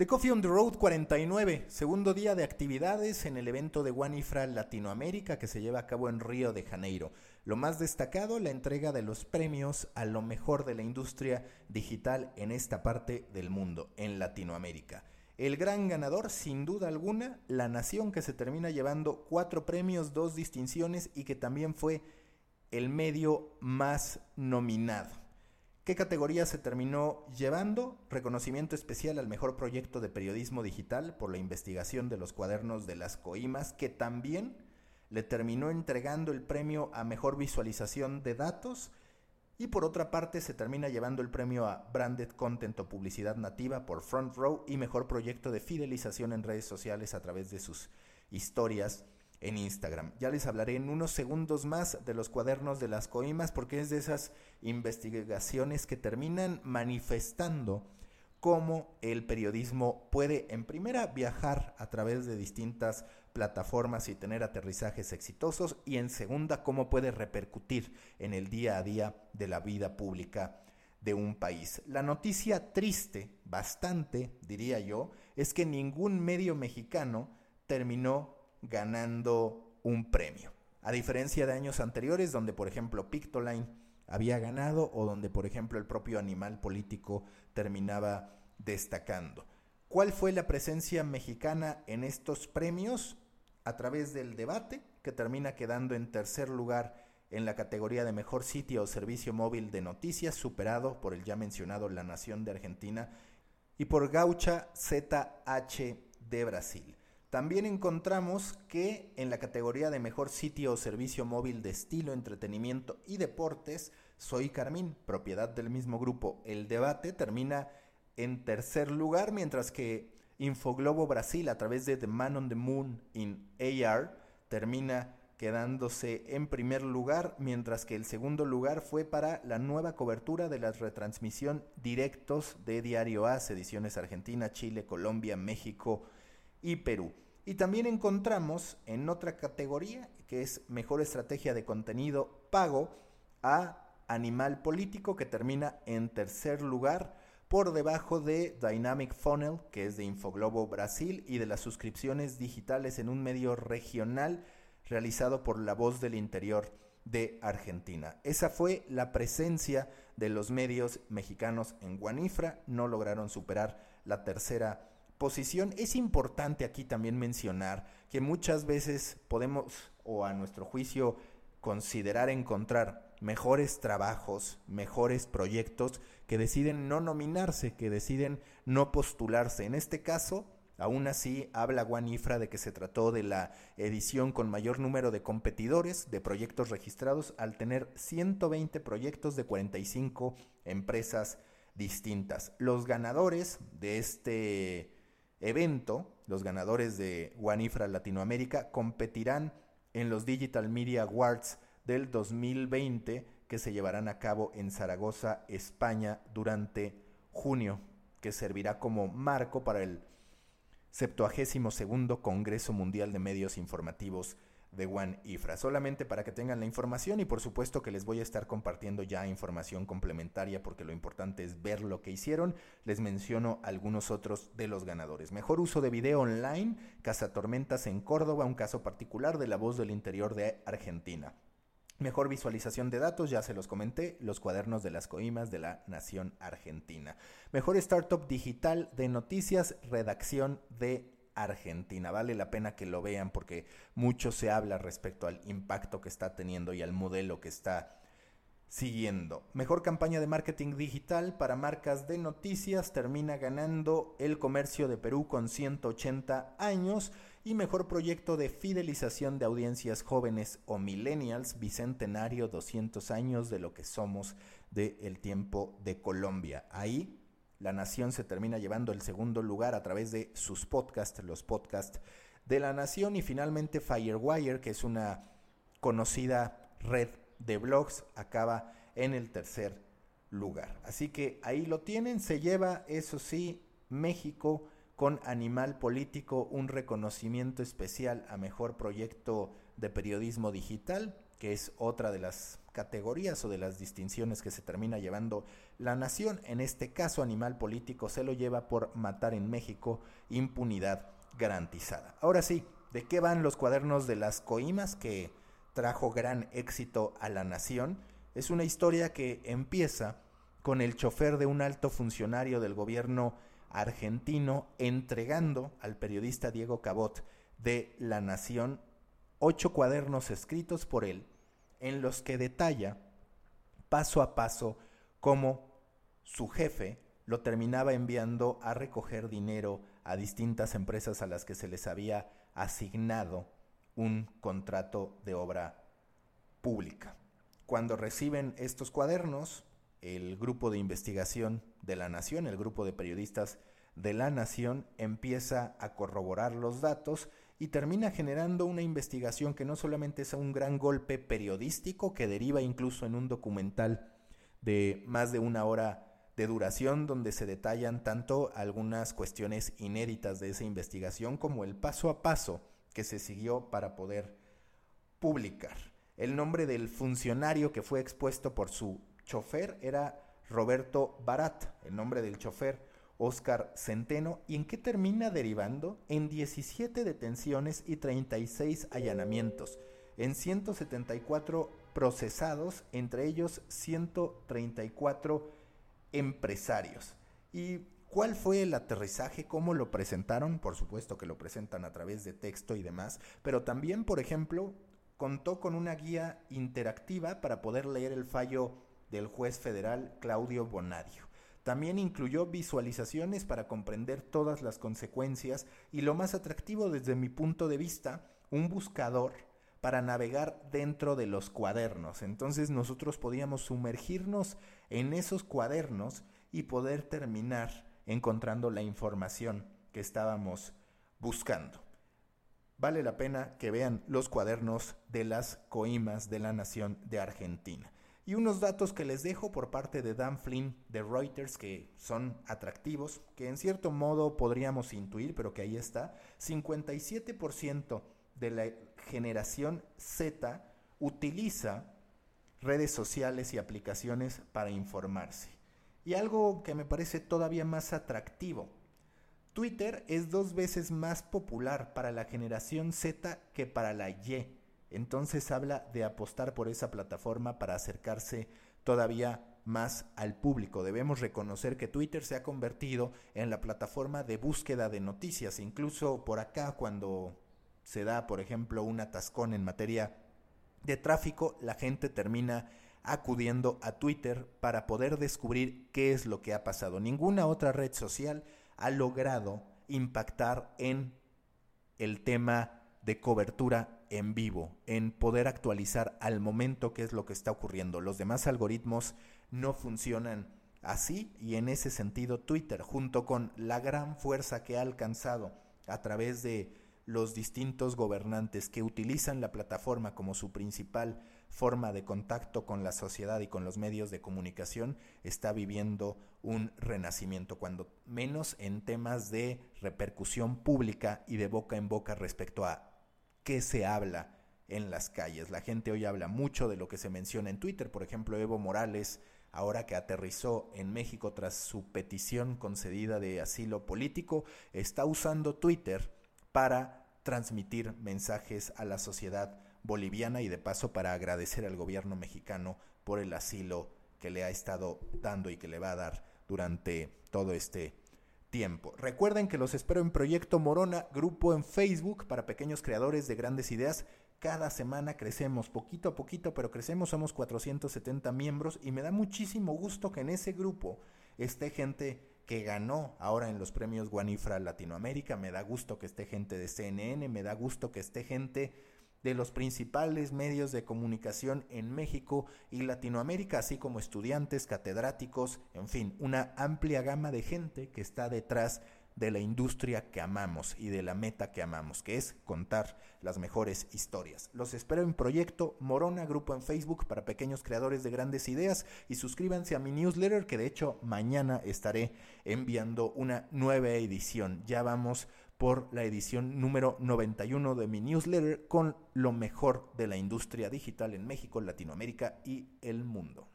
The Coffee on the Road 49, segundo día de actividades en el evento de Guanifra Latinoamérica que se lleva a cabo en Río de Janeiro. Lo más destacado, la entrega de los premios a lo mejor de la industria digital en esta parte del mundo, en Latinoamérica. El gran ganador, sin duda alguna, la nación que se termina llevando cuatro premios, dos distinciones y que también fue el medio más nominado. ¿Qué categoría se terminó llevando? Reconocimiento especial al mejor proyecto de periodismo digital por la investigación de los cuadernos de las coimas, que también le terminó entregando el premio a mejor visualización de datos. Y por otra parte se termina llevando el premio a Branded Content o Publicidad Nativa por Front Row y mejor proyecto de fidelización en redes sociales a través de sus historias en Instagram. Ya les hablaré en unos segundos más de los cuadernos de las coimas porque es de esas investigaciones que terminan manifestando cómo el periodismo puede en primera viajar a través de distintas plataformas y tener aterrizajes exitosos y en segunda cómo puede repercutir en el día a día de la vida pública de un país. La noticia triste, bastante diría yo, es que ningún medio mexicano terminó ganando un premio. A diferencia de años anteriores, donde por ejemplo Pictoline había ganado o donde por ejemplo el propio animal político terminaba destacando. ¿Cuál fue la presencia mexicana en estos premios? A través del debate, que termina quedando en tercer lugar en la categoría de mejor sitio o servicio móvil de noticias, superado por el ya mencionado La Nación de Argentina y por Gaucha ZH de Brasil. También encontramos que en la categoría de mejor sitio o servicio móvil de estilo, entretenimiento y deportes, Soy Carmín, propiedad del mismo grupo. El Debate, termina en tercer lugar, mientras que Infoglobo Brasil, a través de The Man on the Moon in AR, termina quedándose en primer lugar, mientras que el segundo lugar fue para la nueva cobertura de la retransmisión directos de Diario A, ediciones Argentina, Chile, Colombia, México, y Perú. Y también encontramos en otra categoría, que es Mejor Estrategia de Contenido Pago, a Animal Político, que termina en tercer lugar por debajo de Dynamic Funnel, que es de Infoglobo Brasil, y de las suscripciones digitales en un medio regional realizado por La Voz del Interior de Argentina. Esa fue la presencia de los medios mexicanos en Guanifra, no lograron superar la tercera posición. Es importante aquí también mencionar que muchas veces podemos, o a nuestro juicio, considerar encontrar mejores trabajos, mejores proyectos que deciden no nominarse, que deciden no postularse. En este caso, aún así, habla Guanifra de que se trató de la edición con mayor número de competidores, de proyectos registrados, al tener 120 proyectos de 45 empresas distintas. Los ganadores de este evento, los ganadores de Guanifra Latinoamérica competirán en los Digital Media Awards del 2020 que se llevarán a cabo en Zaragoza, España, durante junio, que servirá como marco para el 72 Congreso Mundial de Medios Informativos de One Ifra. Solamente para que tengan la información y por supuesto que les voy a estar compartiendo ya información complementaria porque lo importante es ver lo que hicieron. Les menciono algunos otros de los ganadores. Mejor uso de video online, Tormentas en Córdoba, un caso particular de la voz del interior de Argentina. Mejor visualización de datos, ya se los comenté, los cuadernos de las coimas de la Nación Argentina. Mejor startup digital de noticias, redacción de Argentina. Vale la pena que lo vean porque mucho se habla respecto al impacto que está teniendo y al modelo que está siguiendo. Mejor campaña de marketing digital para marcas de noticias termina ganando el comercio de Perú con 180 años y mejor proyecto de fidelización de audiencias jóvenes o millennials bicentenario 200 años de lo que somos del tiempo de Colombia. Ahí la Nación se termina llevando el segundo lugar a través de sus podcasts, los podcasts de La Nación y finalmente Firewire, que es una conocida red de blogs, acaba en el tercer lugar. Así que ahí lo tienen, se lleva, eso sí, México con Animal Político un reconocimiento especial a mejor proyecto de periodismo digital que es otra de las categorías o de las distinciones que se termina llevando la nación. En este caso, animal político se lo lleva por matar en México, impunidad garantizada. Ahora sí, ¿de qué van los cuadernos de las coimas que trajo gran éxito a la nación? Es una historia que empieza con el chofer de un alto funcionario del gobierno argentino entregando al periodista Diego Cabot de La Nación ocho cuadernos escritos por él en los que detalla paso a paso cómo su jefe lo terminaba enviando a recoger dinero a distintas empresas a las que se les había asignado un contrato de obra pública. Cuando reciben estos cuadernos, el grupo de investigación de la Nación, el grupo de periodistas de la Nación, empieza a corroborar los datos y termina generando una investigación que no solamente es un gran golpe periodístico, que deriva incluso en un documental de más de una hora de duración donde se detallan tanto algunas cuestiones inéditas de esa investigación como el paso a paso que se siguió para poder publicar. El nombre del funcionario que fue expuesto por su chofer era Roberto Barat, el nombre del chofer Oscar Centeno. ¿Y en qué termina derivando? En 17 detenciones y 36 allanamientos, en 174 procesados, entre ellos 134 empresarios. ¿Y cuál fue el aterrizaje? ¿Cómo lo presentaron? Por supuesto que lo presentan a través de texto y demás, pero también, por ejemplo, contó con una guía interactiva para poder leer el fallo del juez federal Claudio Bonadio. También incluyó visualizaciones para comprender todas las consecuencias y lo más atractivo desde mi punto de vista, un buscador para navegar dentro de los cuadernos. Entonces nosotros podíamos sumergirnos en esos cuadernos y poder terminar encontrando la información que estábamos buscando. Vale la pena que vean los cuadernos de las coimas de la Nación de Argentina. Y unos datos que les dejo por parte de Dan Flynn de Reuters que son atractivos, que en cierto modo podríamos intuir, pero que ahí está. 57% de la generación Z utiliza redes sociales y aplicaciones para informarse. Y algo que me parece todavía más atractivo. Twitter es dos veces más popular para la generación Z que para la Y. Entonces habla de apostar por esa plataforma para acercarse todavía más al público. Debemos reconocer que Twitter se ha convertido en la plataforma de búsqueda de noticias. Incluso por acá cuando se da, por ejemplo, un atascón en materia de tráfico, la gente termina acudiendo a Twitter para poder descubrir qué es lo que ha pasado. Ninguna otra red social ha logrado impactar en el tema de cobertura en vivo, en poder actualizar al momento qué es lo que está ocurriendo. Los demás algoritmos no funcionan así y en ese sentido Twitter, junto con la gran fuerza que ha alcanzado a través de los distintos gobernantes que utilizan la plataforma como su principal forma de contacto con la sociedad y con los medios de comunicación, está viviendo un renacimiento, cuando menos en temas de repercusión pública y de boca en boca respecto a qué se habla en las calles. La gente hoy habla mucho de lo que se menciona en Twitter. Por ejemplo, Evo Morales, ahora que aterrizó en México tras su petición concedida de asilo político, está usando Twitter para transmitir mensajes a la sociedad boliviana y de paso para agradecer al gobierno mexicano por el asilo que le ha estado dando y que le va a dar durante todo este tiempo. Recuerden que los espero en Proyecto Morona, grupo en Facebook para pequeños creadores de grandes ideas. Cada semana crecemos, poquito a poquito, pero crecemos, somos 470 miembros y me da muchísimo gusto que en ese grupo esté gente que ganó ahora en los premios Guanifra Latinoamérica, me da gusto que esté gente de CNN, me da gusto que esté gente de los principales medios de comunicación en México y Latinoamérica, así como estudiantes, catedráticos, en fin, una amplia gama de gente que está detrás de la industria que amamos y de la meta que amamos, que es contar las mejores historias. Los espero en Proyecto Morona, grupo en Facebook para pequeños creadores de grandes ideas y suscríbanse a mi newsletter que de hecho mañana estaré enviando una nueva edición. Ya vamos por la edición número 91 de mi newsletter con lo mejor de la industria digital en México, Latinoamérica y el mundo.